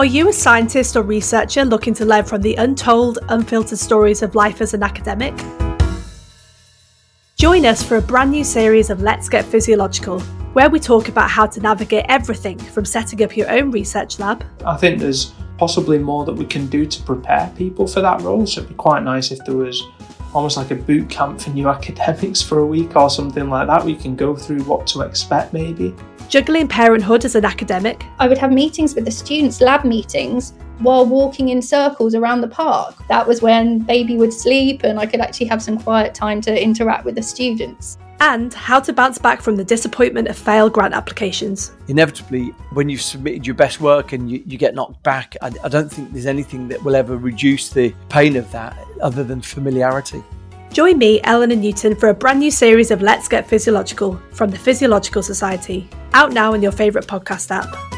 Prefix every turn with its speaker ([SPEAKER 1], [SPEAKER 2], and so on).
[SPEAKER 1] Are you a scientist or researcher looking to learn from the untold, unfiltered stories of life as an academic? Join us for a brand new series of Let's Get Physiological, where we talk about how to navigate everything from setting up your own research lab.
[SPEAKER 2] I think there's possibly more that we can do to prepare people for that role, so it'd be quite nice if there was almost like a boot camp for new academics for a week or something like that. We can go through what to expect, maybe.
[SPEAKER 1] Juggling parenthood as an academic.
[SPEAKER 3] I would have meetings with the students, lab meetings, while walking in circles around the park. That was when baby would sleep and I could actually have some quiet time to interact with the students.
[SPEAKER 1] And how to bounce back from the disappointment of failed grant applications.
[SPEAKER 4] Inevitably, when you've submitted your best work and you, you get knocked back, I, I don't think there's anything that will ever reduce the pain of that other than familiarity.
[SPEAKER 1] Join me, Eleanor Newton, for a brand new series of Let's Get Physiological from the Physiological Society, out now in your favourite podcast app.